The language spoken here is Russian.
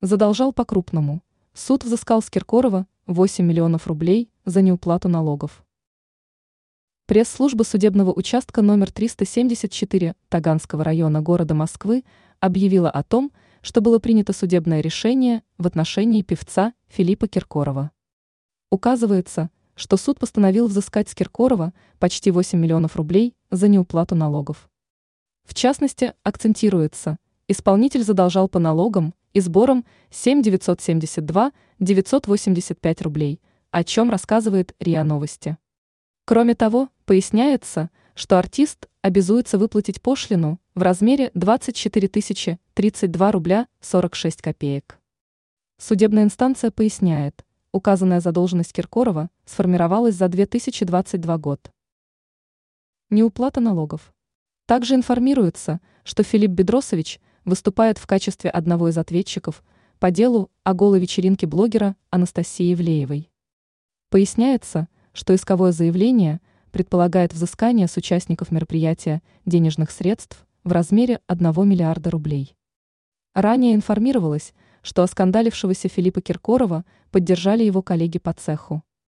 Задолжал по-крупному. Суд взыскал с Киркорова 8 миллионов рублей за неуплату налогов. Пресс-служба судебного участка номер 374 Таганского района города Москвы объявила о том, что было принято судебное решение в отношении певца Филиппа Киркорова. Указывается, что суд постановил взыскать с Киркорова почти 8 миллионов рублей за неуплату налогов. В частности, акцентируется, исполнитель задолжал по налогам и сбором 7 972 985 рублей, о чем рассказывает РИА Новости. Кроме того, поясняется, что артист обязуется выплатить пошлину в размере 24 032 рубля 46 копеек. Судебная инстанция поясняет, указанная задолженность Киркорова сформировалась за 2022 год. Неуплата налогов. Также информируется, что Филипп Бедросович выступает в качестве одного из ответчиков по делу о голой вечеринке блогера Анастасии Евлеевой. Поясняется, что исковое заявление предполагает взыскание с участников мероприятия денежных средств в размере 1 миллиарда рублей. Ранее информировалось, что оскандалившегося Филиппа Киркорова поддержали его коллеги по цеху.